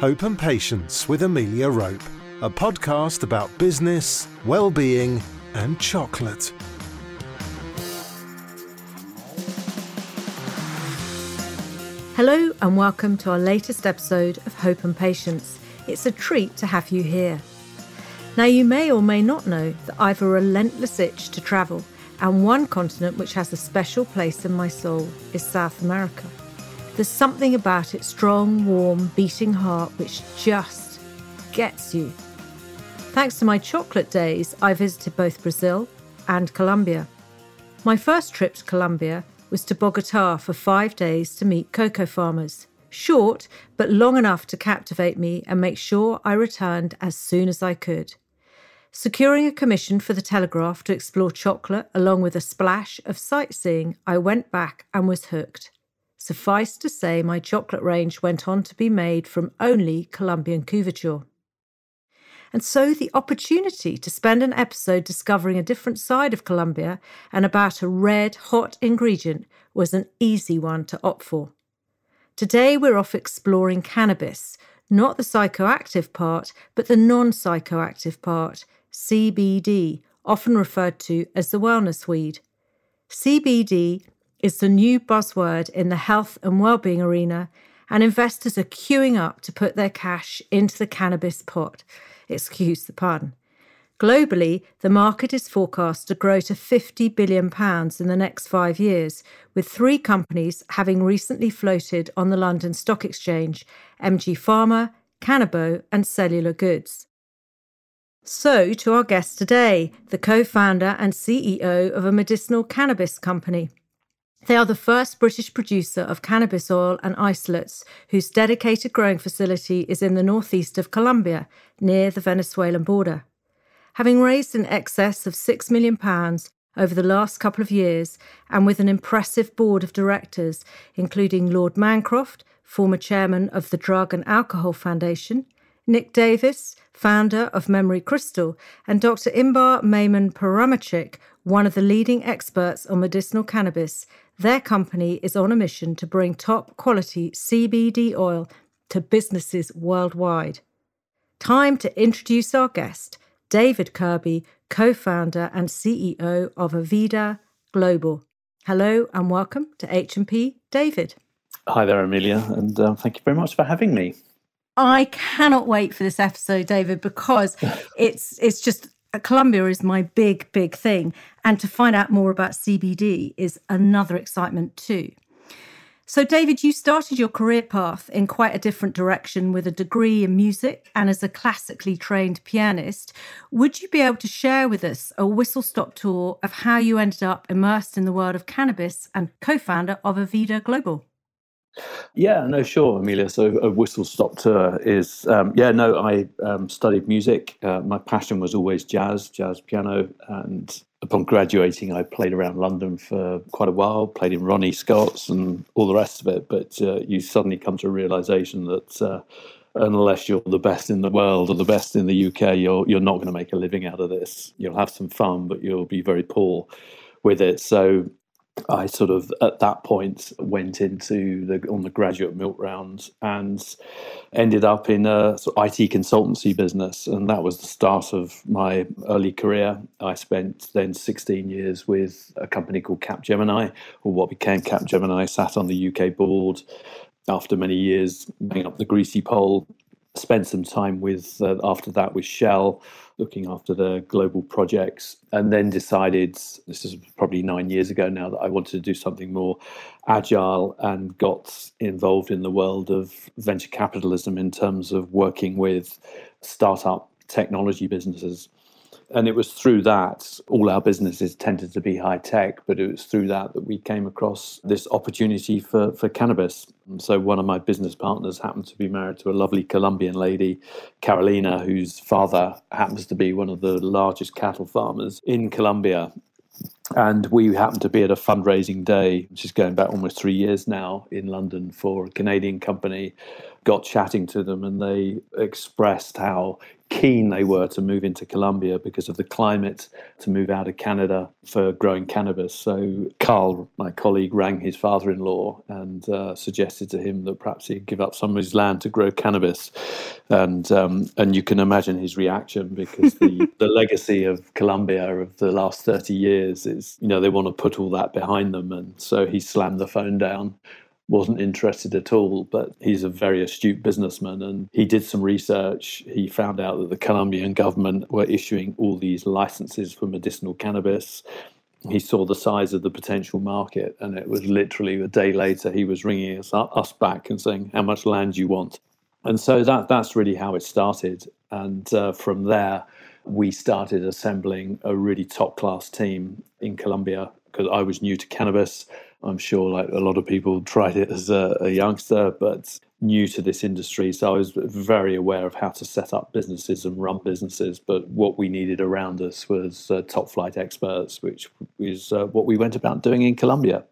Hope and Patience with Amelia Rope, a podcast about business, well-being, and chocolate. Hello, and welcome to our latest episode of Hope and Patience. It's a treat to have you here. Now, you may or may not know that I've a relentless itch to travel, and one continent which has a special place in my soul is South America. There's something about its strong, warm, beating heart which just gets you. Thanks to my chocolate days, I visited both Brazil and Colombia. My first trip to Colombia was to Bogota for five days to meet cocoa farmers. Short, but long enough to captivate me and make sure I returned as soon as I could. Securing a commission for the Telegraph to explore chocolate along with a splash of sightseeing, I went back and was hooked. Suffice to say, my chocolate range went on to be made from only Colombian couverture. And so the opportunity to spend an episode discovering a different side of Colombia and about a red hot ingredient was an easy one to opt for. Today we're off exploring cannabis, not the psychoactive part, but the non psychoactive part, CBD, often referred to as the wellness weed. CBD is the new buzzword in the health and well-being arena, and investors are queuing up to put their cash into the cannabis pot excuse the pun. Globally, the market is forecast to grow to £50 billion in the next five years, with three companies having recently floated on the London Stock Exchange MG Pharma, Kanabo, and Cellular Goods. So, to our guest today, the co founder and CEO of a medicinal cannabis company. They are the first British producer of cannabis oil and isolates, whose dedicated growing facility is in the northeast of Colombia, near the Venezuelan border. Having raised in excess of £6 million over the last couple of years, and with an impressive board of directors, including Lord Mancroft, former chairman of the Drug and Alcohol Foundation, Nick Davis, founder of Memery Crystal, and Dr. Inbar Maymon-Pomeranchik, one of the leading experts on medicinal cannabis, their company is on a mission to bring top quality CBD oil to businesses worldwide. Time to introduce our guest, David Kirby, co founder and CEO of Avida Global. Hello and welcome to H&P, David. Hi there, Amelia, and uh, thank you very much for having me. I cannot wait for this episode, David, because it's it's just Colombia is my big, big thing. And to find out more about CBD is another excitement too. So, David, you started your career path in quite a different direction with a degree in music and as a classically trained pianist. Would you be able to share with us a whistle stop tour of how you ended up immersed in the world of cannabis and co founder of Avida Global? Yeah, no, sure, Amelia. So a whistle stop tour is, um, yeah, no, I um, studied music. Uh, my passion was always jazz, jazz piano. And upon graduating, I played around London for quite a while, played in Ronnie Scott's and all the rest of it. But uh, you suddenly come to a realization that uh, unless you're the best in the world or the best in the UK, you're, you're not going to make a living out of this. You'll have some fun, but you'll be very poor with it. So I sort of at that point went into the on the graduate milk round and ended up in a sort of IT consultancy business, and that was the start of my early career. I spent then 16 years with a company called Capgemini, or what became Capgemini. Sat on the UK board after many years, bringing up the greasy pole. Spent some time with uh, after that with Shell looking after the global projects, and then decided this is probably nine years ago now that I wanted to do something more agile and got involved in the world of venture capitalism in terms of working with startup technology businesses and it was through that all our businesses tended to be high tech but it was through that that we came across this opportunity for, for cannabis and so one of my business partners happened to be married to a lovely colombian lady carolina whose father happens to be one of the largest cattle farmers in colombia and we happened to be at a fundraising day, which is going back almost three years now in London for a Canadian company. Got chatting to them, and they expressed how keen they were to move into Colombia because of the climate, to move out of Canada for growing cannabis. So Carl, my colleague, rang his father-in-law and uh, suggested to him that perhaps he'd give up some of his land to grow cannabis. And um, and you can imagine his reaction because the, the legacy of Colombia of the last 30 years is, you know, they want to put all that behind them. And so he slammed the phone down wasn't interested at all, but he's a very astute businessman and he did some research. He found out that the Colombian government were issuing all these licenses for medicinal cannabis. He saw the size of the potential market, and it was literally a day later he was ringing us, us back and saying, How much land do you want? And so that, that's really how it started. And uh, from there, we started assembling a really top class team in Colombia because I was new to cannabis. I'm sure like a lot of people tried it as a, a, youngster, but new to this industry. So I was very aware of how to set up businesses and run businesses. But what we needed around us was uh, top flight experts, which is uh, what we went about doing in Colombia.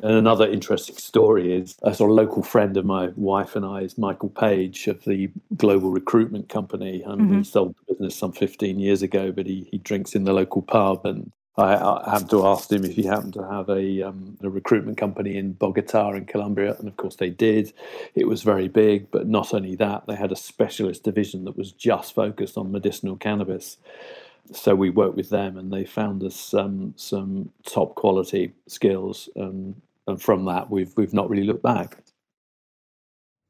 And another interesting story is a sort of local friend of my wife and I is Michael Page of the global recruitment company. And mm-hmm. he sold the business some 15 years ago, but he, he drinks in the local pub. And I, I had to ask him if he happened to have a, um, a recruitment company in Bogota in Colombia, and of course they did. It was very big, but not only that, they had a specialist division that was just focused on medicinal cannabis. So we worked with them, and they found us um, some top quality skills, and, and from that we've we've not really looked back.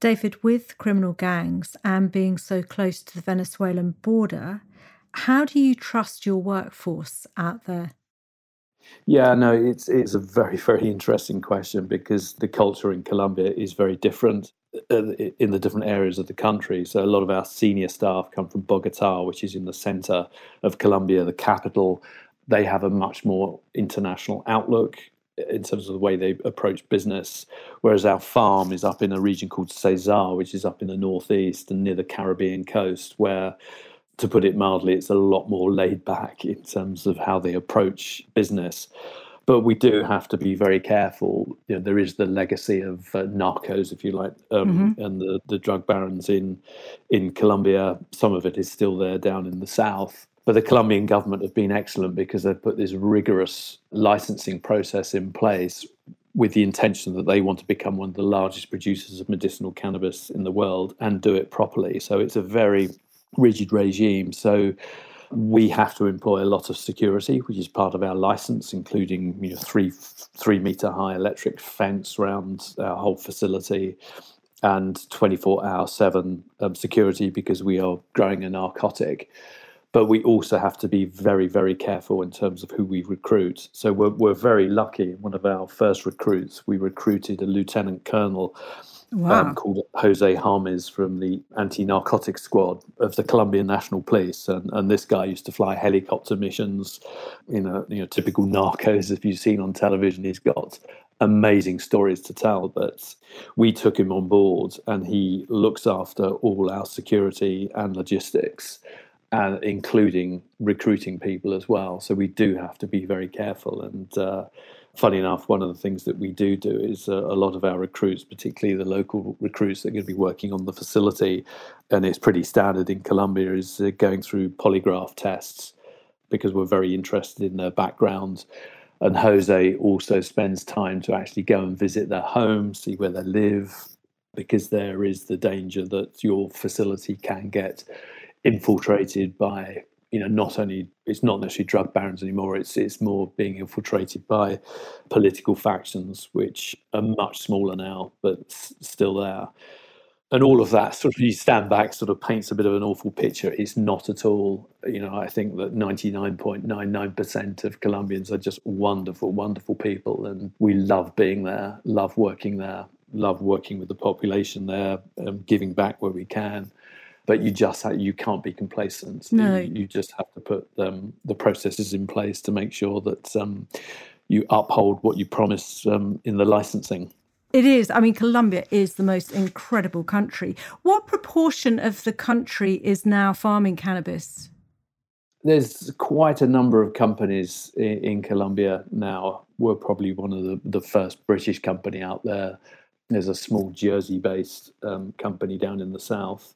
David, with criminal gangs and being so close to the Venezuelan border, how do you trust your workforce out there? Yeah, no, it's it's a very very interesting question because the culture in Colombia is very different uh, in the different areas of the country. So a lot of our senior staff come from Bogota, which is in the center of Colombia, the capital. They have a much more international outlook in terms of the way they approach business, whereas our farm is up in a region called Cesar, which is up in the northeast and near the Caribbean coast, where to put it mildly, it's a lot more laid back in terms of how they approach business. But we do have to be very careful. You know, there is the legacy of uh, narcos, if you like, um, mm-hmm. and the, the drug barons in in Colombia. Some of it is still there down in the south. But the Colombian government have been excellent because they've put this rigorous licensing process in place with the intention that they want to become one of the largest producers of medicinal cannabis in the world and do it properly. So it's a very rigid regime. So we have to employ a lot of security, which is part of our license, including you know, three three meter high electric fence around our whole facility and 24 hour 7 um, security because we are growing a narcotic. But we also have to be very, very careful in terms of who we recruit. So we're, we're very lucky. One of our first recruits, we recruited a lieutenant colonel wow. um, called Jose James from the anti narcotics squad of the Colombian National Police. And, and this guy used to fly helicopter missions, you know, you know, typical narcos, if you've seen on television. He's got amazing stories to tell. But we took him on board and he looks after all our security and logistics. And including recruiting people as well. So we do have to be very careful. And uh, funny enough, one of the things that we do do is uh, a lot of our recruits, particularly the local recruits that are going to be working on the facility, and it's pretty standard in Colombia, is uh, going through polygraph tests because we're very interested in their backgrounds. And Jose also spends time to actually go and visit their home, see where they live, because there is the danger that your facility can get infiltrated by you know, not only it's not necessarily drug barons anymore. It's it's more being infiltrated by political factions, which are much smaller now, but s- still there. And all of that sort of you stand back, sort of paints a bit of an awful picture. It's not at all. You know, I think that ninety nine point nine nine percent of Colombians are just wonderful, wonderful people, and we love being there, love working there, love working with the population there, um, giving back where we can but you just have, you can't be complacent. No. You, you just have to put um, the processes in place to make sure that um, you uphold what you promise um, in the licensing. It is. I mean, Colombia is the most incredible country. What proportion of the country is now farming cannabis? There's quite a number of companies in, in Colombia now. We're probably one of the, the first British company out there. There's a small Jersey-based um, company down in the south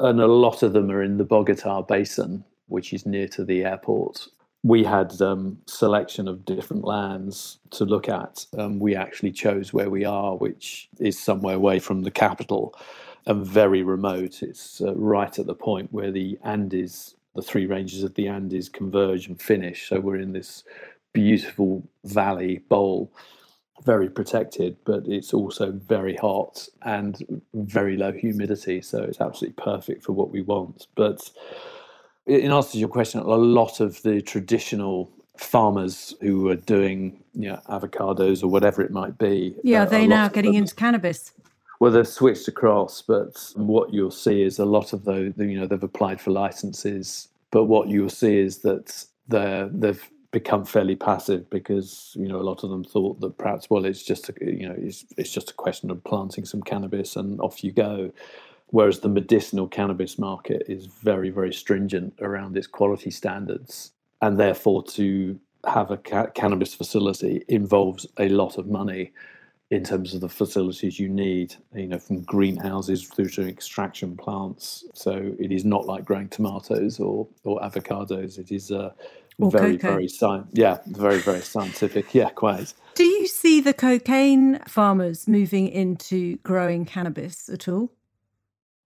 and a lot of them are in the Bogota Basin, which is near to the airport. We had um, selection of different lands to look at. Um, we actually chose where we are, which is somewhere away from the capital and very remote. It's uh, right at the point where the Andes, the three ranges of the Andes, converge and finish. So we're in this beautiful valley bowl very protected, but it's also very hot and very low humidity. So it's absolutely perfect for what we want. But in answer to your question, a lot of the traditional farmers who are doing you know, avocados or whatever it might be. Yeah, uh, they now getting them, into cannabis. Well, they've switched across, but what you'll see is a lot of those, you know, they've applied for licenses. But what you'll see is that they're, they've become fairly passive because you know a lot of them thought that perhaps well it's just a, you know it's, it's just a question of planting some cannabis and off you go whereas the medicinal cannabis market is very very stringent around its quality standards and therefore to have a ca- cannabis facility involves a lot of money in terms of the facilities you need, you know, from greenhouses through to extraction plants. So it is not like growing tomatoes or, or avocados. It is a or very, cocoa. very sci- yeah, very, very scientific. Yeah, quite. Do you see the cocaine farmers moving into growing cannabis at all?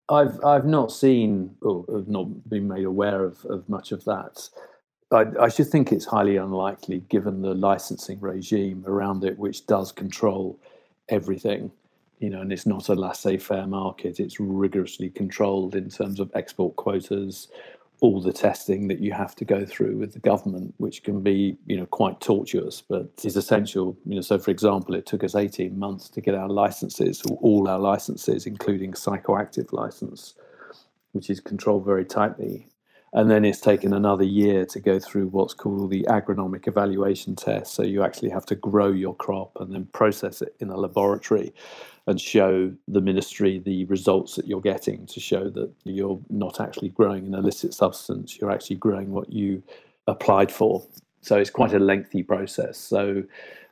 I've I've not seen or have not been made aware of, of much of that. I, I should think it's highly unlikely given the licensing regime around it, which does control everything. You know, and it's not a laissez-faire market. It's rigorously controlled in terms of export quotas, all the testing that you have to go through with the government, which can be, you know, quite tortuous, but is essential. You know, so for example, it took us 18 months to get our licenses, all our licenses, including psychoactive license, which is controlled very tightly. And then it's taken another year to go through what's called the agronomic evaluation test. So you actually have to grow your crop and then process it in a laboratory and show the ministry the results that you're getting to show that you're not actually growing an illicit substance, you're actually growing what you applied for. So it's quite a lengthy process. So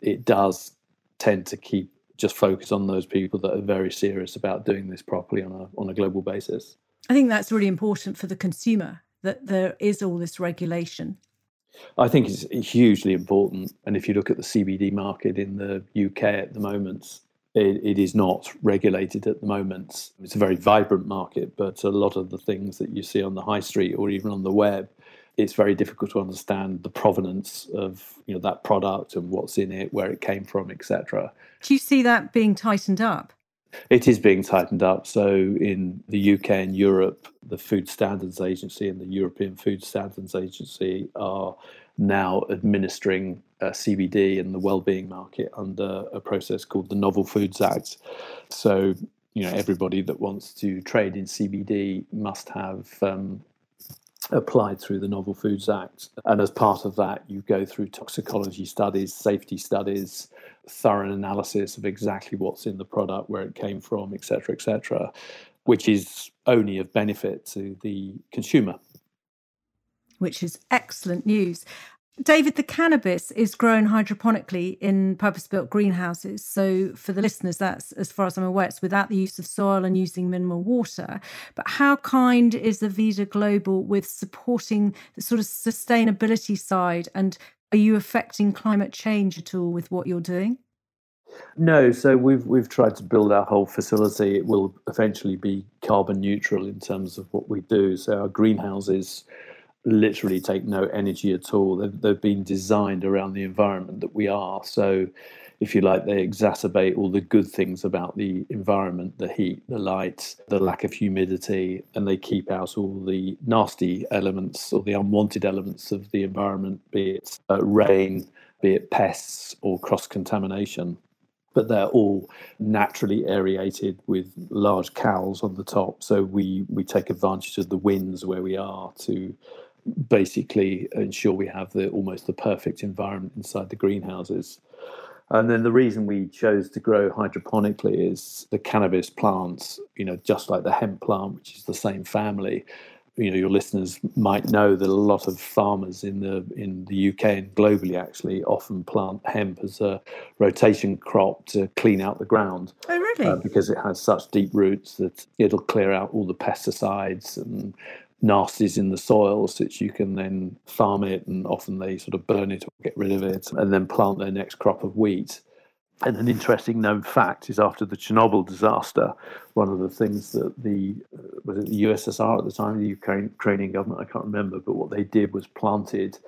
it does tend to keep just focus on those people that are very serious about doing this properly on a on a global basis. I think that's really important for the consumer that there is all this regulation. I think it's hugely important. And if you look at the CBD market in the UK at the moment, it, it is not regulated at the moment. It's a very vibrant market, but a lot of the things that you see on the high street or even on the web, it's very difficult to understand the provenance of you know that product and what's in it, where it came from, etc. Do you see that being tightened up? It is being tightened up. So in the UK and Europe, the Food Standards Agency and the European Food Standards Agency are now administering uh, CBD in the well-being market under a process called the Novel Foods Act. So, you know, everybody that wants to trade in CBD must have um, applied through the Novel Foods Act. And as part of that, you go through toxicology studies, safety studies, thorough analysis of exactly what's in the product, where it came from, etc., etc., which is only of benefit to the consumer which is excellent news. David, the cannabis is grown hydroponically in purpose built greenhouses. So, for the listeners, that's as far as I'm aware, it's without the use of soil and using minimal water. But how kind is Avida Global with supporting the sort of sustainability side? And are you affecting climate change at all with what you're doing? No, so we've we've tried to build our whole facility. It will eventually be carbon neutral in terms of what we do. So our greenhouses literally take no energy at all. They've, they've been designed around the environment that we are. So, if you like, they exacerbate all the good things about the environment the heat, the light, the lack of humidity, and they keep out all the nasty elements or the unwanted elements of the environment, be it uh, rain, be it pests or cross contamination. But they're all naturally aerated with large cowls on the top. So we, we take advantage of the winds where we are to basically ensure we have the almost the perfect environment inside the greenhouses. And then the reason we chose to grow hydroponically is the cannabis plants, you know, just like the hemp plant, which is the same family, you know your listeners might know that a lot of farmers in the in the UK and globally actually often plant hemp as a rotation crop to clean out the ground. Oh, really? Uh, because it has such deep roots that it'll clear out all the pesticides and nasties in the soil so that you can then farm it and often they sort of burn it or get rid of it and then plant their next crop of wheat. And an interesting known fact is after the Chernobyl disaster, one of the things that the uh, was it the USSR at the time, the Ukrainian government, I can't remember, but what they did was planted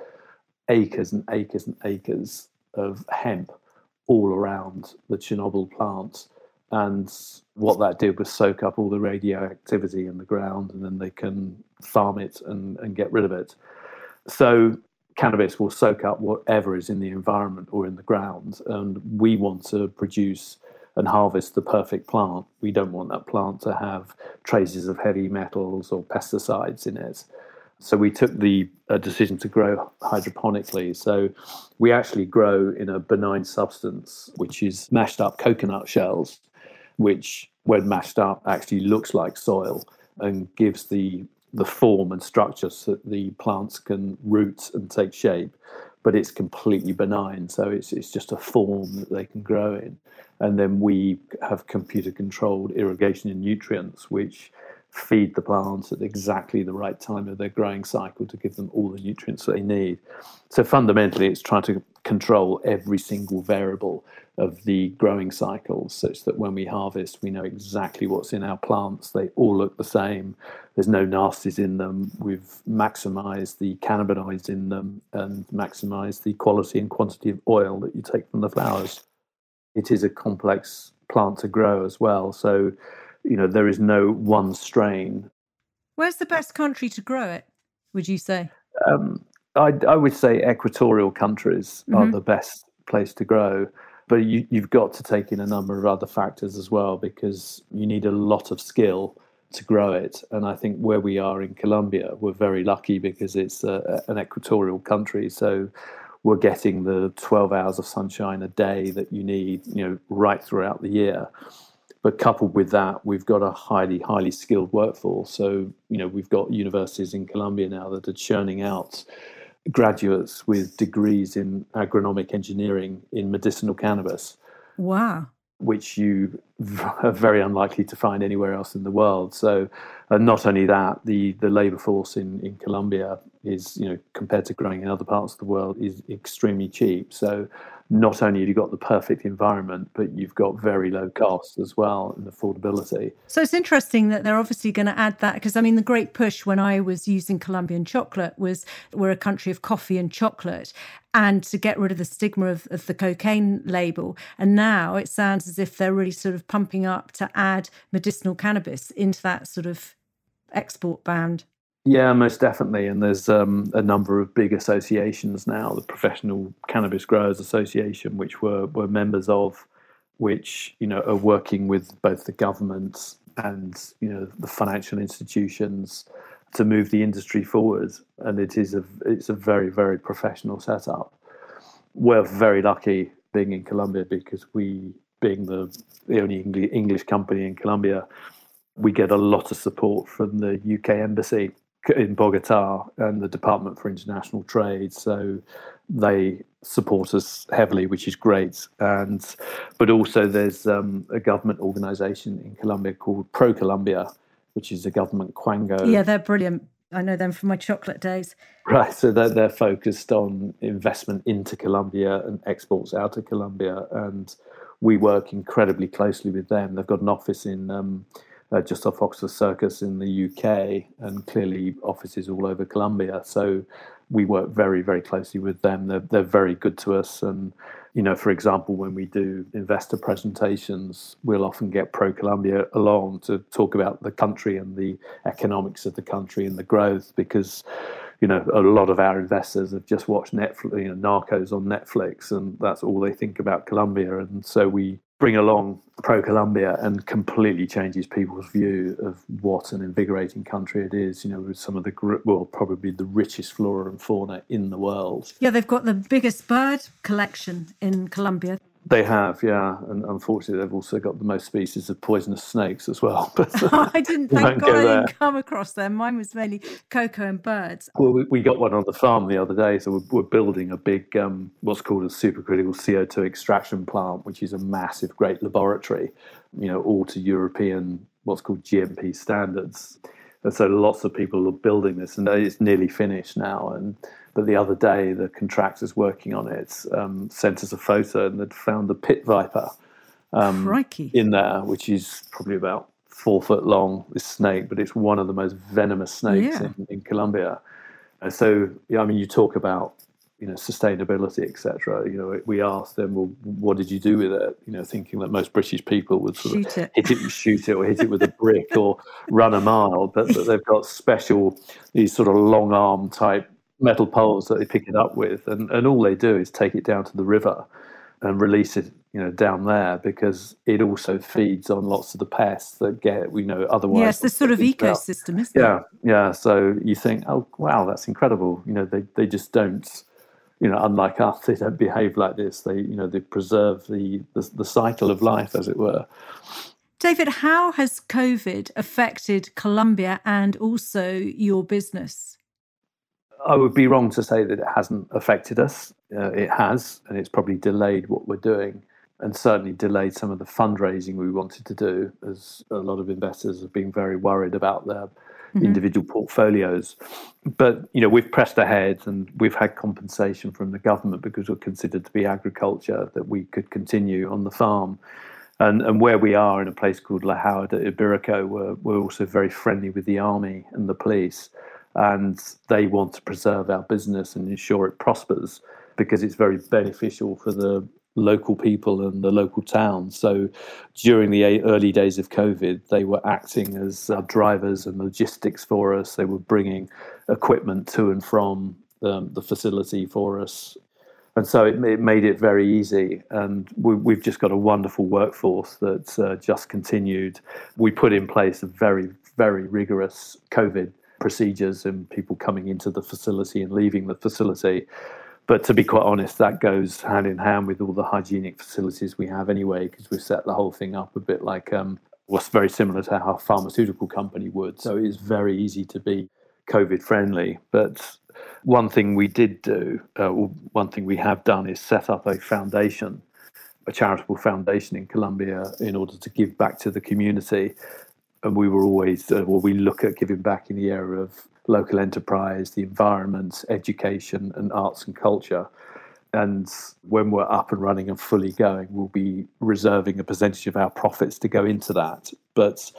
acres and acres and acres of hemp all around the Chernobyl plant. And what that did was soak up all the radioactivity in the ground, and then they can farm it and, and get rid of it. So cannabis will soak up whatever is in the environment or in the ground. And we want to produce and harvest the perfect plant. We don't want that plant to have traces of heavy metals or pesticides in it. So we took the uh, decision to grow hydroponically. So we actually grow in a benign substance, which is mashed up coconut shells, which, when mashed up, actually looks like soil and gives the the form and structure so that the plants can root and take shape, but it's completely benign. So it's it's just a form that they can grow in, and then we have computer controlled irrigation and nutrients, which feed the plants at exactly the right time of their growing cycle to give them all the nutrients they need. So fundamentally, it's trying to control every single variable of the growing cycles such that when we harvest, we know exactly what's in our plants. They all look the same. There's no nasties in them. We've maximized the cannabinoids in them and maximized the quality and quantity of oil that you take from the flowers. It is a complex plant to grow as well. So you know, there is no one strain. Where's the best country to grow it, would you say? Um, I, I, would say equatorial countries mm-hmm. are the best place to grow. But you, you've got to take in a number of other factors as well because you need a lot of skill to grow it. And I think where we are in Colombia, we're very lucky because it's a, an equatorial country. So we're getting the 12 hours of sunshine a day that you need, you know, right throughout the year. But coupled with that, we've got a highly, highly skilled workforce. So, you know, we've got universities in Colombia now that are churning out graduates with degrees in agronomic engineering in medicinal cannabis. Wow. Which you are very unlikely to find anywhere else in the world. So, uh, not only that, the, the labor force in, in Colombia is, you know, compared to growing in other parts of the world, is extremely cheap. So, not only have you got the perfect environment, but you've got very low costs as well and affordability. So it's interesting that they're obviously going to add that because I mean the great push when I was using Colombian chocolate was we're a country of coffee and chocolate and to get rid of the stigma of, of the cocaine label. And now it sounds as if they're really sort of pumping up to add medicinal cannabis into that sort of export band. Yeah, most definitely. And there's um, a number of big associations now, the Professional Cannabis Growers Association, which we're, we're members of, which you know are working with both the government and you know the financial institutions to move the industry forward. And it is a it's a very very professional setup. We're very lucky being in Colombia because we, being the the only English company in Colombia, we get a lot of support from the UK embassy in Bogota and the Department for International Trade. So they support us heavily, which is great. And but also there's um, a government organisation in Colombia called Pro Colombia, which is a government quango. Yeah, they're brilliant. I know them from my chocolate days. Right, so they're, they're focused on investment into Colombia and exports out of Colombia, and we work incredibly closely with them. They've got an office in um, uh, just off Oxford Circus in the UK, and clearly offices all over Colombia. So we work very, very closely with them. They're, they're very good to us. And, you know, for example, when we do investor presentations, we'll often get Pro Colombia along to talk about the country and the economics of the country and the growth because you know, a lot of our investors have just watched Netflix, you know, Narcos on Netflix, and that's all they think about Colombia. And so we bring along pro Colombia and completely changes people's view of what an invigorating country it is. You know, with some of the well, probably the richest flora and fauna in the world. Yeah, they've got the biggest bird collection in Colombia. They have, yeah, and unfortunately, they've also got the most species of poisonous snakes as well. But I didn't. Thank God I didn't come across them. Mine was mainly cocoa and birds. Well, we, we got one on the farm the other day, so we're, we're building a big, um, what's called a supercritical CO2 extraction plant, which is a massive, great laboratory. You know, all to European, what's called GMP standards. And so lots of people are building this, and it's nearly finished now. And but the other day, the contractors working on it um, sent us a photo and they'd found a pit viper um, in there, which is probably about four foot long. This snake, but it's one of the most venomous snakes yeah. in, in Colombia. And so, yeah, I mean, you talk about you know sustainability, etc. You know, we asked them, well, what did you do with it? You know, thinking that most British people would sort shoot of it. hit it, shoot it, or hit it with a brick, or run a mile. But, but they've got special these sort of long arm type metal poles that they pick it up with, and, and all they do is take it down to the river and release it, you know, down there because it also feeds on lots of the pests that get, you know, otherwise. Yes, the sort of ecosystem, isn't yeah, it? Yeah, yeah. So you think, oh wow, that's incredible. You know, they they just don't. You know, unlike us, they don't behave like this. They, you know, they preserve the, the, the cycle of life, as it were. David, how has COVID affected Colombia and also your business? I would be wrong to say that it hasn't affected us. Uh, it has, and it's probably delayed what we're doing, and certainly delayed some of the fundraising we wanted to do, as a lot of investors have been very worried about their mm-hmm. individual portfolios. But you know, we've pressed ahead, and we've had compensation from the government because we're considered to be agriculture that we could continue on the farm. And, and where we are in a place called La Jagua de Ibirico, we're, we're also very friendly with the army and the police and they want to preserve our business and ensure it prospers because it's very beneficial for the local people and the local towns. So during the early days of COVID, they were acting as drivers and logistics for us. They were bringing equipment to and from um, the facility for us. And so it, it made it very easy. And we, have just got a wonderful workforce that's uh, just continued. We put in place a very, very rigorous COVID procedures and people coming into the facility and leaving the facility. But to be quite honest, that goes hand in hand with all the hygienic facilities we have anyway, because we've set the whole thing up a bit like um, what's very similar to how a pharmaceutical company would. So it is very easy to be COVID friendly. But one thing we did do, uh, one thing we have done, is set up a foundation, a charitable foundation in Colombia, in order to give back to the community and we were always uh, well we look at giving back in the area of local enterprise the environment education and arts and culture and when we're up and running and fully going we'll be reserving a percentage of our profits to go into that but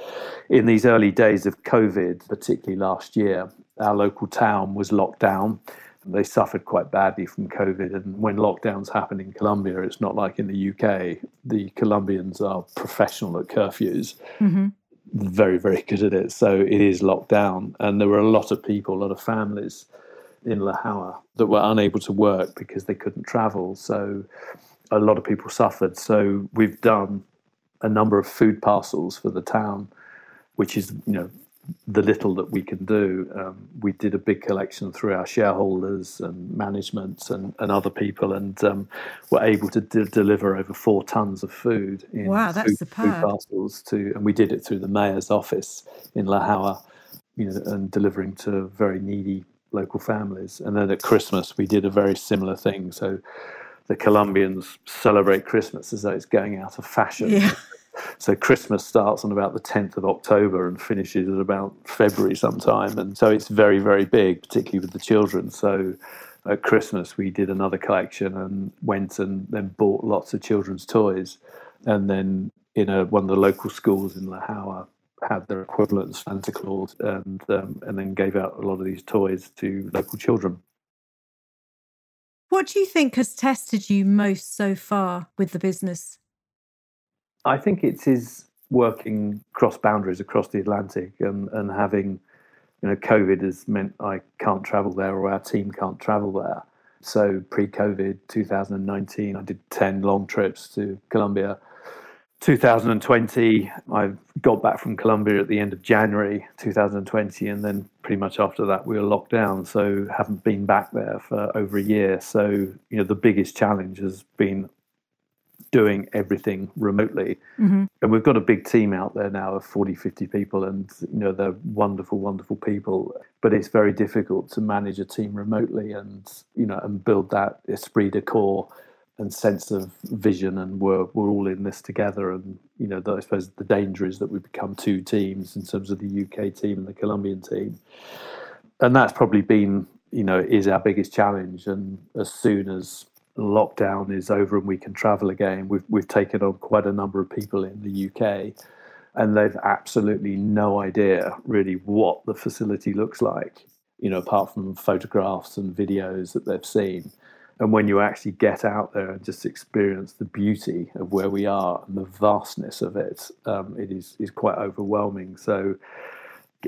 in these early days of covid particularly last year our local town was locked down they suffered quite badly from COVID. And when lockdowns happen in Colombia, it's not like in the UK. The Colombians are professional at curfews. Mm-hmm very, very good at it. So it is locked down. And there were a lot of people, a lot of families in La Jagua that were unable to work because they couldn't travel. So a lot of people suffered. So we've done a number of food parcels for the town, which is, you know, the little that we can do. Um, we did a big collection through our shareholders and management and, and other people, and um, were able to de- deliver over four tons of food in wow, that's food, food, parcels to, and we did it through the mayor's office in La Jagua, you know, and delivering to very needy local families. And then at Christmas, we did a very similar thing. So the Colombians celebrate Christmas as though it's going out of fashion. Yeah. So Christmas starts on about the 10th of October and finishes at about February sometime. And so it's very, very big, particularly with the children. So at Christmas, we did another collection and went and then bought lots of children's toys. And then in a, one of the local schools in La had their equivalent Santa Claus and um, and then gave out a lot of these toys to local children. What do you think has tested you most so far with the business? I think it is his working cross boundaries across the Atlantic and, and having, you know, COVID has meant I can't travel there or our team can't travel there. So pre COVID 2019, I did 10 long trips to Colombia. 2020, I got back from Colombia at the end of January 2020, and then pretty much after that we were locked down. So haven't been back there for over a year. So you know the biggest challenge has been doing everything remotely. Mm-hmm. And we've got a big team out there now of 40, 50 people, and you know they're wonderful, wonderful people. But it's very difficult to manage a team remotely and you know and build that esprit de corps and sense of vision and we're we're all in this together and you know the, I suppose the danger is that we become two teams in terms of the UK team and the Colombian team and that's probably been you know is our biggest challenge and as soon as lockdown is over and we can travel again we've we've taken on quite a number of people in the UK and they've absolutely no idea really what the facility looks like you know apart from photographs and videos that they've seen and when you actually get out there and just experience the beauty of where we are and the vastness of it, um, it is is quite overwhelming. So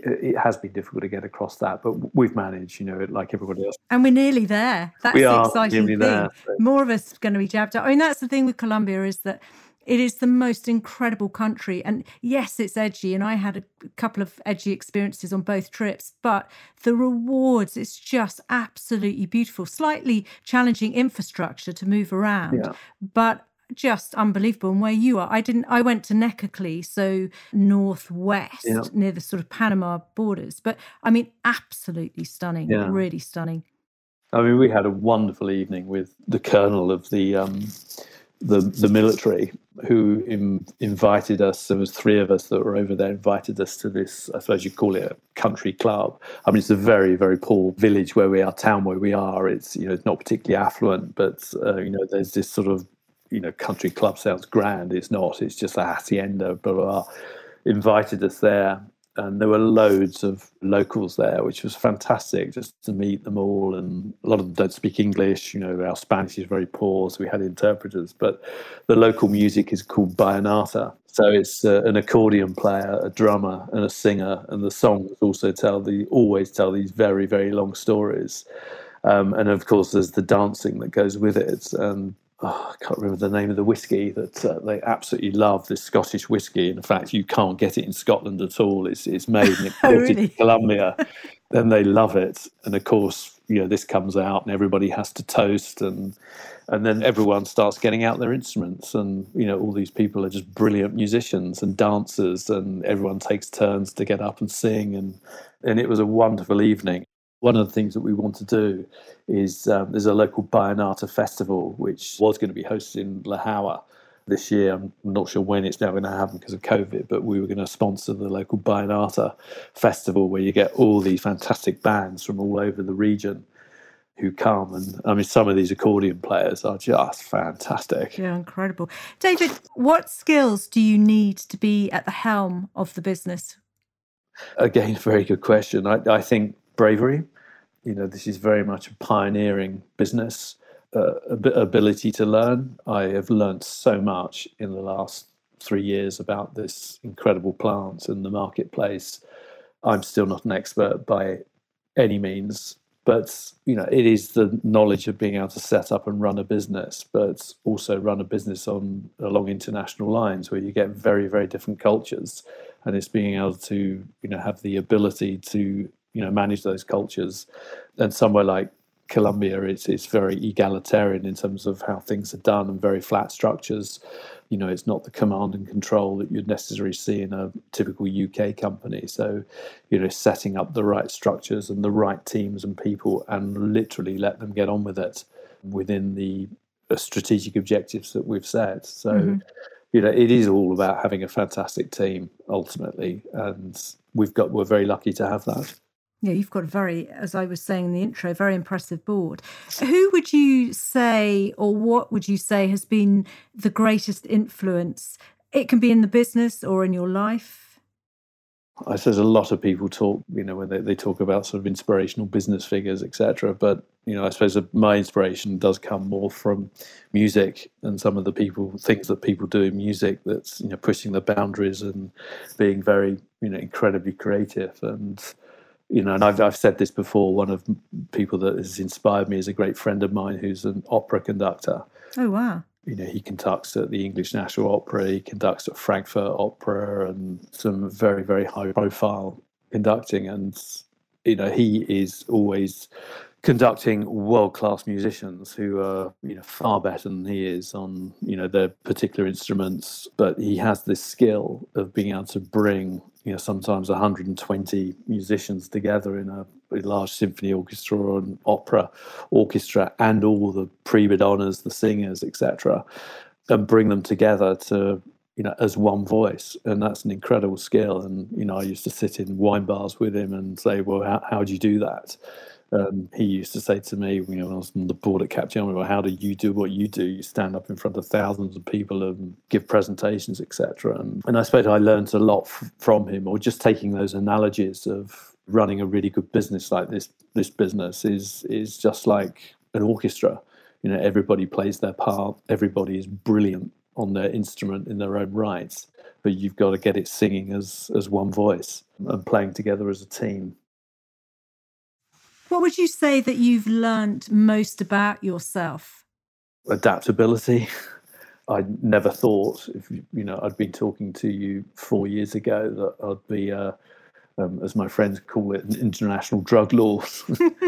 it has been difficult to get across that, but we've managed, you know, like everybody else. And we're nearly there. That's we the exciting thing. There, so. More of us are going to be jabbed. I mean, that's the thing with Colombia is that it is the most incredible country. And yes, it's edgy. And I had a couple of edgy experiences on both trips, but the rewards, it's just absolutely beautiful. Slightly challenging infrastructure to move around, yeah. but just unbelievable. And where you are, I didn't, I went to Necoclí, so northwest yeah. near the sort of Panama borders. But I mean, absolutely stunning, yeah. really stunning. I mean, we had a wonderful evening with the colonel of the um, the the military who Im, invited us. There was three of us that were over there. Invited us to this. I suppose you'd call it a country club. I mean, it's a very very poor village where we are, town where we are. It's you know it's not particularly affluent, but uh, you know there's this sort of you know country club sounds grand. It's not. It's just a hacienda. Blah blah. blah. Invited us there, and there were loads of locals there, which was fantastic just to meet them all. And a lot of them don't speak English. You know, our Spanish is very poor, so we had interpreters. But the local music is called Vallenato. So it's uh, an accordion player, a drummer, and a singer. And the songs also tell the always tell these very very long stories. Um, and of course, there's the dancing that goes with it. And oh, I can't remember the name of the whiskey that uh, they absolutely love. This Scottish whiskey. In fact, you can't get it in Scotland at all. It's it's made and oh, really? in Colombia. then they love it, and of course, you know this comes out, and everybody has to toast, and and then everyone starts getting out their instruments, and you know all these people are just brilliant musicians and dancers, and everyone takes turns to get up and sing, and and it was a wonderful evening one of the things that we want to do is um, there's a local Vallenato festival which was going to be hosted in La Jagua this year. I'm not sure when it's now going to happen because of COVID, but we were going to sponsor the local Vallenato festival where you get all these fantastic bands from all over the region who come and I mean some of these accordion players are just fantastic. Yeah, incredible. David, what skills do you need to be at the helm of the business? Again, very good question. I, I think bravery. You know, this is very much a pioneering business. Uh, ability to learn. I have learned so much in the last three years about this incredible plant and the marketplace. I'm still not an expert by any means, but you know, it is the knowledge of being able to set up and run a business, but also run a business on along international lines where you get very, very different cultures, and it's being able to you know have the ability to you know manage those cultures. And somewhere like Colombia, it's it's very egalitarian in terms of how things are done and very flat structures. You know, it's not the command and control that you'd necessarily see in a typical UK company. So, you know, setting up the right structures and the right teams and people, and literally let them get on with it within the strategic objectives that we've set. So. Mm-hmm you know, it is all about having a fantastic team ultimately, and we've got we're very lucky to have that. Yeah, you've got a very, as I was saying in the intro, very impressive board. Who would you say, or what would you say, has been the greatest influence? It can be in the business or in your life. I suppose a lot of people talk, you know, when they, they talk about sort of inspirational business figures, etc. But you know, I suppose my inspiration does come more from music and some of the people things that people do in music. That's you know pushing the boundaries and being very you know incredibly creative and you know, and I've, I've said this before. One of people that has inspired me is a great friend of mine who's an opera conductor. Oh wow! You know, he conducts at the English National Opera. He conducts at Frankfurt Opera and some very very high profile conducting. And you know, he is always conducting world class musicians who are you know far better than he is on you know their particular instruments but he has this skill of being able to bring you know sometimes 120 musicians together in a, large symphony orchestra or an opera orchestra and all the prima donnas the singers etc and bring them together to you know as one voice. And that's an incredible skill. And you know i used to sit in wine bars with him and say well how, how do you do that um, he used to say to me, you know, when I was on the board at Capgemini, well, how do you do what you do? You stand up in front of thousands of people and give presentations, etc. And, and I suppose I learned a lot f- from him, or just taking those analogies of running a really good business like this. This business is is just like an orchestra. You know, everybody plays their part. Everybody is brilliant on their instrument in their own rights, but you've got to get it singing as as one voice and playing together as a team. What would you say that you've learned most about yourself? Adaptability. I never thought, if you know, I'd been talking to you four years ago that I'd be, uh, um, as my friends call it, an international drug lord.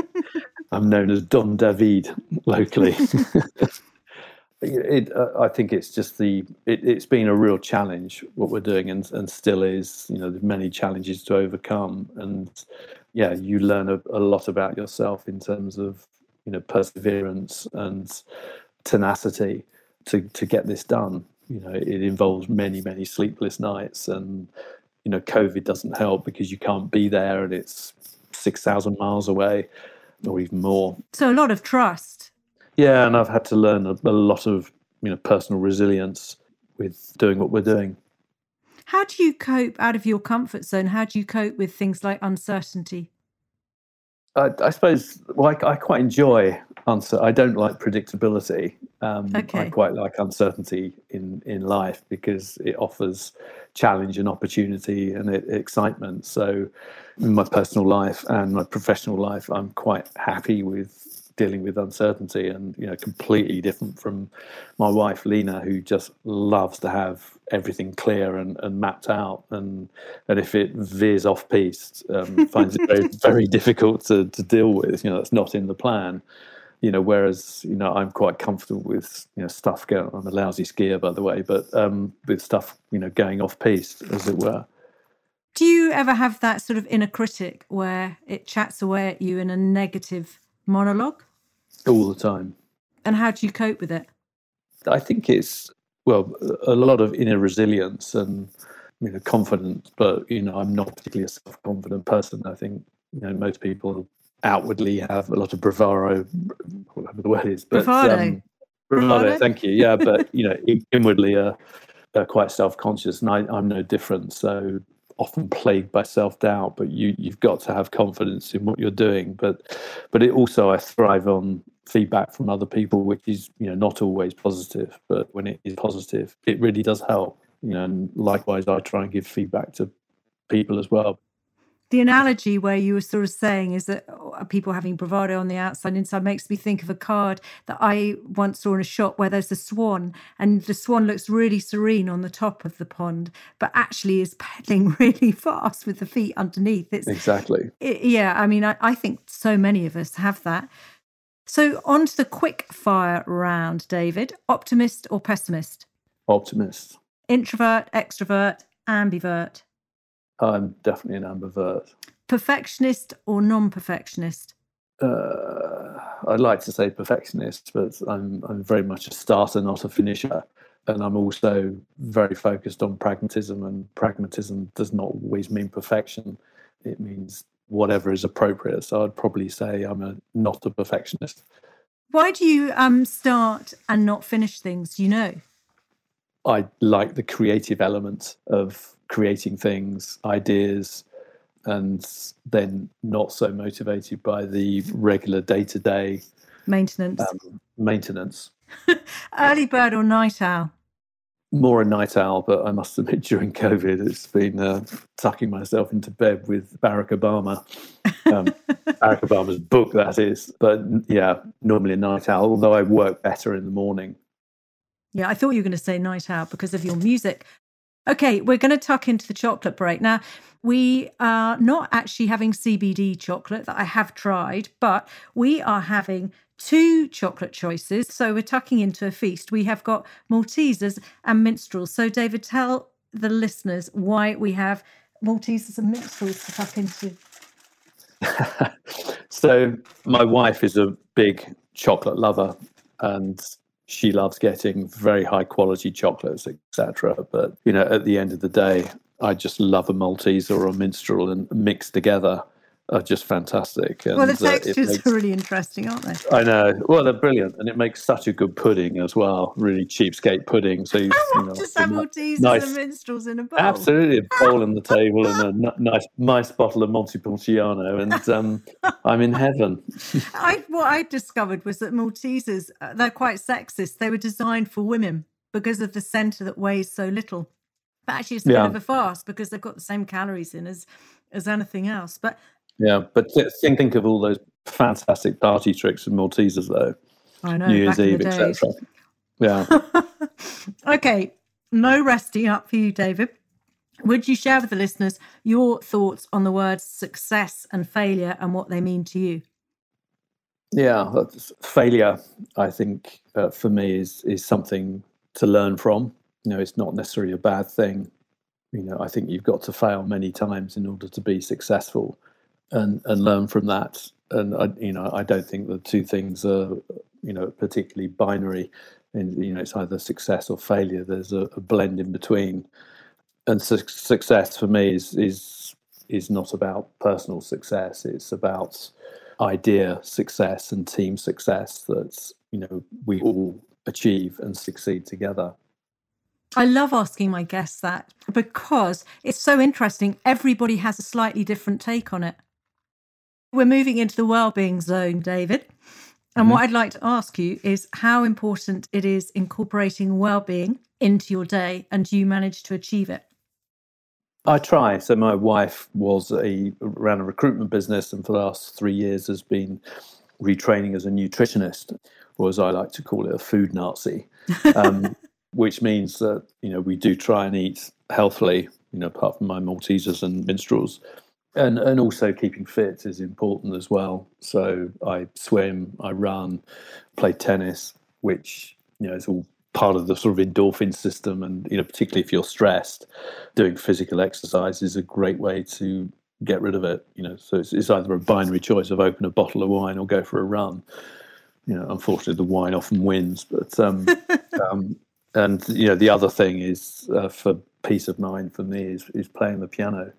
I'm known as Don David locally. it, uh, I think it's just the it, has been a real challenge what we're doing and, and still is. You know, there's many challenges to overcome, and yeah, you learn a, a lot about yourself in terms of you know perseverance and tenacity to to get this done. You know, it involves many many sleepless nights, and you know, COVID doesn't help because you can't be there, and it's six thousand miles away, or even more. So a lot of trust. Yeah, and I've had to learn a, a lot of you know personal resilience with doing what we're doing. How do you cope out of your comfort zone? How do you cope with things like uncertainty? I, I suppose, well, I, I, quite enjoy answer. I don't like predictability. Um, okay. I quite like uncertainty in, in life because it offers challenge and opportunity and it, excitement. So, in my personal life and my professional life, I'm quite happy with dealing with uncertainty and you know completely different from my wife Lena who just loves to have everything clear and, and mapped out. And and if it veers off piste um, finds it very very difficult to, to deal with you know that's not in the plan. You know whereas you know I'm quite comfortable with you know stuff going I'm a lousy skier by the way but um, with stuff you know going off piste as it were. Do you ever have that sort of inner critic where it chats away at you in a negative monologue all the time. And how do you cope with it? I think it's well a lot of inner resilience and you know confidence, but you know I'm not particularly a self-confident person. I think you know most people outwardly have a lot of bravado, whatever the word is. But, bravado. Um, bravado. bravado. Thank you. Yeah, but you know inwardly are, are quite self-conscious, and I, I'm no different. So often plagued by self doubt, but you you've got to have confidence in what you're doing. But but it also I thrive on feedback from other people, which is you know not always positive, but when it is positive, it really does help. You know, and likewise, I try and give feedback to people as well the analogy where you were sort of saying is that uh, people having bravado on the outside and inside makes me think of a card that I once saw in a shop where there's a swan and the swan looks really serene on the top of the pond, but actually is pedaling really fast with the feet underneath. It's exactly. It, yeah, I mean, I, I think so many of us have that. So on to the quick fire round, David. Optimist or pessimist? Optimist. Introvert, extrovert, ambivert. I'm definitely an ambivert. Perfectionist or non-perfectionist? Uh, I'd like to say perfectionist, but I'm I'm very much a starter, not a finisher. And I'm also very focused on pragmatism, and pragmatism does not always mean perfection. It means whatever is appropriate. So I'd probably say I'm a not a perfectionist. Why do you um, start and not finish things? You know. I like the creative element of creating things, ideas, and then not so motivated by the regular day to day maintenance. Um, maintenance. Early bird or night owl? More a night owl, but I must admit, during COVID, it's been uh, tucking myself into bed with Barack Obama. Um, Barack Obama's book, that is. But yeah, normally a night owl, although I work better in the morning. Yeah, I thought you were going to say night owl because of your music. Okay, we're going to tuck into the chocolate break. Now, we are not actually having CBD chocolate that I have tried, but we are having two chocolate choices. So we're tucking into a feast. We have got Maltesers and minstrels. So, David, tell the listeners why we have Maltesers and minstrels to tuck into. so, my wife is a big chocolate lover and she loves getting very high quality chocolates, etc. But you know, at the end of the day, I just love a Malteser or a minstrel and mixed together are just fantastic. And, well, the uh, textures uh, makes, are really interesting, aren't they? I know. Well, they're brilliant, and it makes such a good pudding as well. Really cheapskate pudding. So you, you know, just Maltesers nice, and minstrels in a bowl. Absolutely, a bowl on the table and a nice, nice bottle of Montepulciano, and um, I'm in heaven. I, what I discovered was that Maltesers uh, they're quite sexist. They were designed for women because of the centre that weighs so little. But actually, it's a yeah. bit of a farce because they've got the same calories in as as anything else. But yeah, but think think of all those fantastic party tricks and Maltesers though. I know. New Year's Eve, etc. Yeah. okay, no resting up for you, David. Would you share with the listeners your thoughts on the words success and failure and what they mean to you? Yeah, failure. I think uh, for me is is something to learn from. You know, it's not necessarily a bad thing. You know, I think you've got to fail many times in order to be successful and and learn from that. And I, you know, I don't think the two things are you know particularly binary. You know, it's either success or failure. There's a, a blend in between. And su- success for me is is is not about personal success. It's about idea success and team success that you know we all achieve and succeed together. I love asking my guests that because it's so interesting. Everybody has a slightly different take on it. We're moving into the well-being zone, David. And mm-hmm. what I'd like to ask you is how important it is incorporating well-being into your day and do you manage to achieve it? I try. So my wife was a ran a recruitment business and for the last 3 years has been retraining as a nutritionist or as I like to call it a food Nazi. Um, which means that you know we do try and eat healthily, you know, apart from my Maltesers and minstrels and and also keeping fit is important as well. So I swim, I run, play tennis, which you know is all part of the sort of endorphin system. And you know, particularly if you're stressed, doing physical exercise is a great way to get rid of it. You know, so it's, it's either a binary choice of open a bottle of wine or go for a run. You know, unfortunately, the wine often wins, but um, um, and you know, the other thing is uh, for peace of mind for me is is playing the piano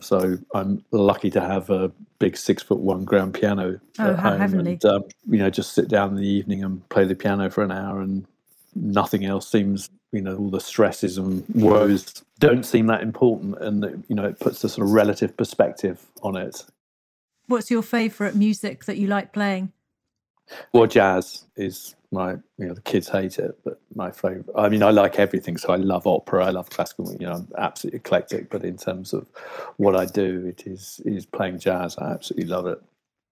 so I'm lucky to have a big six foot one grand piano oh, at home, heavenly. and um, you know just sit down in the evening and play the piano for an hour, and nothing else seems you know all the stresses and woes don't seem that important, and you know it puts a sort of relative perspective on it. What's your favourite music that you like playing? Well, jazz is my you know the kids hate it but my favorite i mean i like everything so i love opera i love classical you know i'm absolutely eclectic but in terms of what i do it is is playing jazz i absolutely love it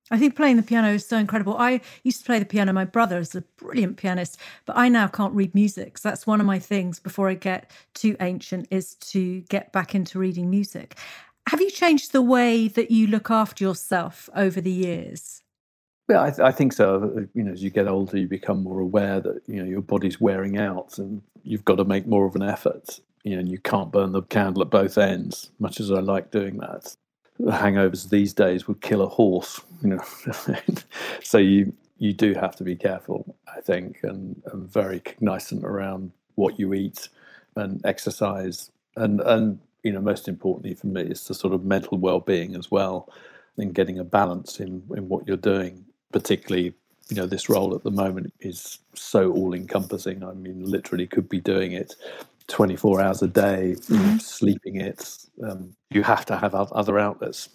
I think playing the piano is so incredible. I used to play the piano. My brother is a brilliant pianist, but I now can't read music. So that's one of my things before I get too ancient is to get back into reading music. Have you changed the way that you look after yourself over the years? Yeah, I, th- I, think so. Uh, you know, as you get older, you become more aware that you know your body's wearing out, and you've got to make more of an effort. You know, and you can't burn the candle at both ends. Much as I like doing that, the hangovers these days would kill a horse. You know, so you you do have to be careful, I think, and, and very cognizant around what you eat and exercise, and and you know, most importantly for me is the sort of mental well-being as well, and getting a balance in in what you're doing particularly you know this role at the moment is so all encompassing i mean literally could be doing it 24 hours a day mm-hmm. sleeping it. Um, you have to have other outlets.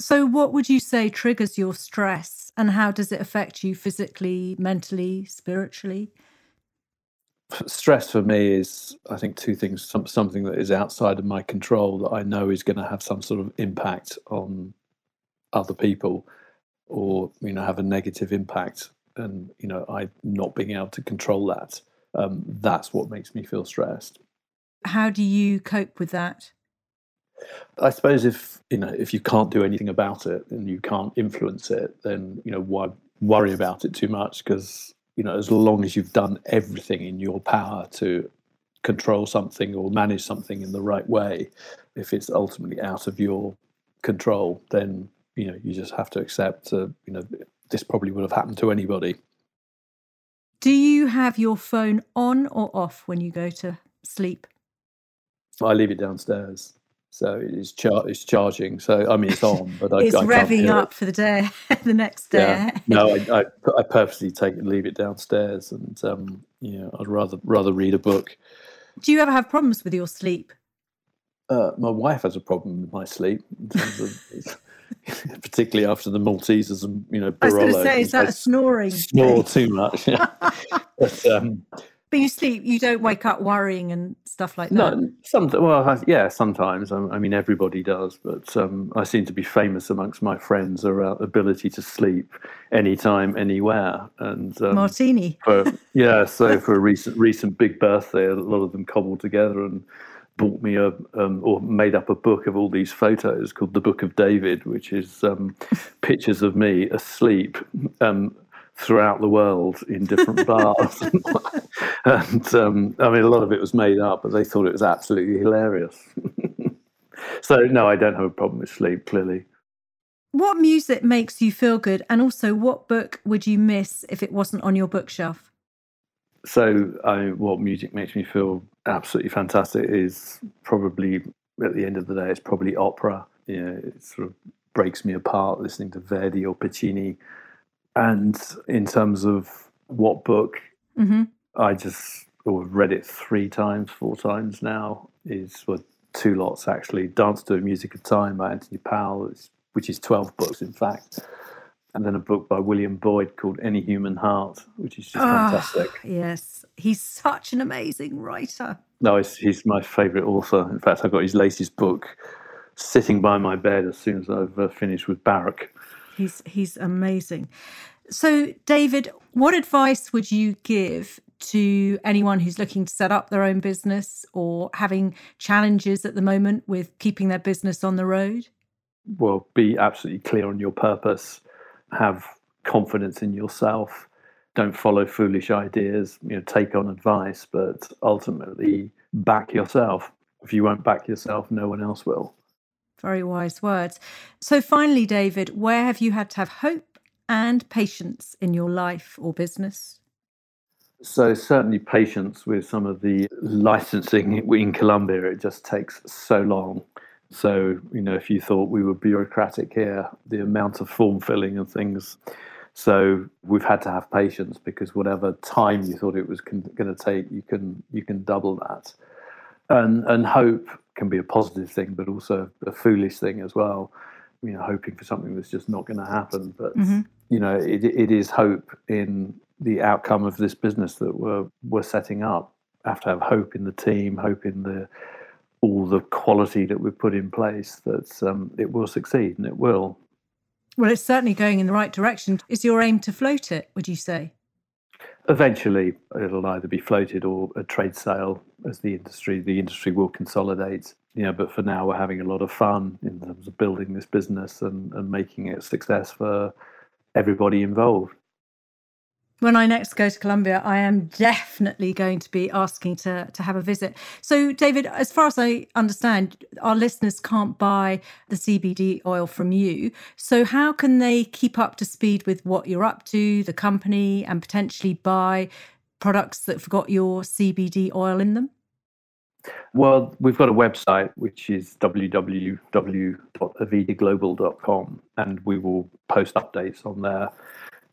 So what would you say triggers your stress and how does it affect you physically mentally spiritually? Stress for me is i think two things some, something that is outside of my control that i know is going to have some sort of impact on other people or you know have a negative impact and you know i not being able to control that um, that's what makes me feel stressed How do you cope with that? I suppose if you know if you can't do anything about it and you can't influence it, then you know why worry about it too much? Because you know as long as you've done everything in your power to control something or manage something in the right way, if it's ultimately out of your control, then you know you just have to accept. Uh, you know this probably would have happened to anybody. Do you have your phone on or off when you go to sleep? I leave it downstairs. So it's, char- it's charging. So I mean, it's on, but I, it's I revving up for the day, the next day. Yeah. No, I, I, I, purposely take it, leave it downstairs, and um, you know, I'd rather rather read a book. Do you ever have problems with your sleep? Uh, my wife has a problem with my sleep, of, particularly after the Maltesers and you know. Barolo, I was going to say, is that a snoring? Snore too much. Yeah. but, um, but you sleep, you don't wake up worrying and stuff like that. No, some well, yeah, sometimes. I mean, everybody does, but um, I seem to be famous amongst my friends around ability to sleep anytime, anywhere. And um, martini. For, yeah, so for a recent recent big birthday, a lot of them cobbled together and bought me a um, or made up a book of all these photos called the Book of David, which is um, pictures of me asleep um, throughout the world in different bars. and um, I mean, a lot of it was made up, but they thought it was absolutely hilarious. so, no, I don't have a problem with sleep, clearly. What music makes you feel good? And also, what book would you miss if it wasn't on your bookshelf? So, I, what music makes me feel absolutely fantastic is probably, at the end of the day, it's probably opera. You know, it sort of breaks me apart listening to Verdi or Puccini and in terms of what book, mm-hmm. I just or read it three times, four times now. Is well, two lots actually. Dance to a Music of Time by Anthony Powell, which is twelve books in fact, and then a book by William Boyd called Any Human Heart, which is just oh, fantastic. Yes, he's such an amazing writer. No, he's, he's my favourite author. In fact, I've got his latest book sitting by my bed as soon as I've uh, finished with Barack. He's he's amazing. So, David, what advice would you give to anyone who's looking to set up their own business or having challenges at the moment with keeping their business on the road? Well, be absolutely clear on your purpose. Have confidence in yourself. Don't follow foolish ideas. You know, take on advice, but ultimately back yourself. If you won't back yourself, no one else will. Very wise words. So, finally, David, where have you had to have hope and patience in your life or business? So, certainly, patience with some of the licensing in Colombia, it just takes so long. So, you know, if you thought we were bureaucratic here, the amount of form filling and things. So, we've had to have patience because whatever time you thought it was con- going to take, you can you can double that. And and hope can be a positive thing, but also a foolish thing as well. You know, hoping for something that's just not going to happen. But mm-hmm. you know, it, it is hope in the outcome of this business that we're we're setting up. I have to have hope in the team, hope in the all the quality that we've put in place that um, it will succeed, and it will. Well, it's certainly going in the right direction. Is your aim to float it? Would you say? Eventually, it'll either be floated or a trade sale as the industry. The industry will consolidate. You know, but for now, we're having a lot of fun in terms of building this business and, and making it a success for everybody involved when I next go to Colombia, I am definitely going to be asking to, to have a visit. So, David, as far as I understand, our listeners can't buy the CBD oil from you. So, how can they keep up to speed with what you're up to, the company, and potentially buy products that have got your CBD oil in them? Well, we've got a website which is www.avidaglobal.com, and we will post updates on there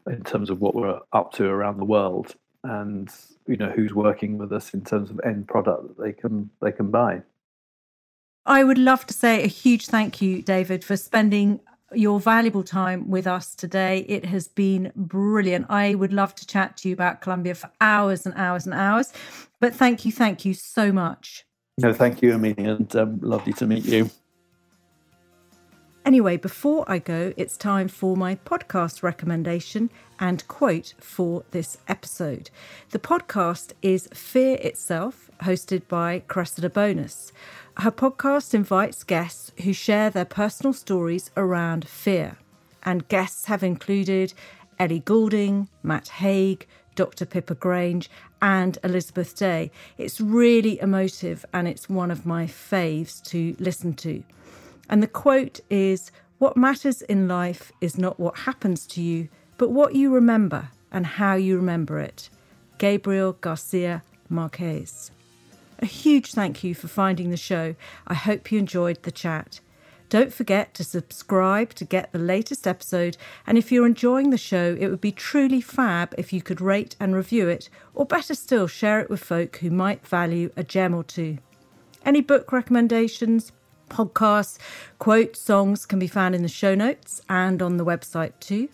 in terms of what we're up to around the world and you know who's working with us in terms of end product that they can they can buy. I would love to say a huge thank you david for spending your valuable time with us today. It has been brilliant. I would love to chat to you about colombia for hours and hours and hours but thank you thank you so much. No thank you amelia and um, lovely to meet you Anyway, before I go, it's time for my podcast recommendation and quote for this episode. The podcast is Fear Itself, hosted by Cressida Bonas. Her podcast invites guests who share their personal stories around fear, and guests have included Ellie Goulding, Matt Haig, Dr. Pippa Grange, and Elizabeth Day. It's really emotive and it's one of my faves to listen to. And the quote is What matters in life is not what happens to you, but what you remember and how you remember it. Gabriel Garcia Marquez. A huge thank you for finding the show. I hope you enjoyed the chat. Don't forget to subscribe to get the latest episode. And if you're enjoying the show, it would be truly fab if you could rate and review it, or better still, share it with folk who might value a gem or two. Any book recommendations, podcasts, quotes, songs can be found in the show notes and on the website too.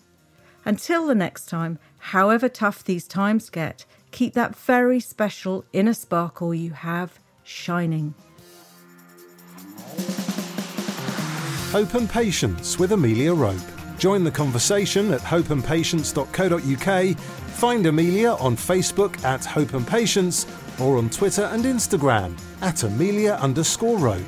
Until the next time, however tough these times get, keep that very special inner sparkle you have shining. Hope and Patience with Amelia Rope. Join the conversation at hopeandpatience.co.uk. Find Amelia on Facebook at Hope and Patience or on Twitter and Instagram at Amelia underscore Rope.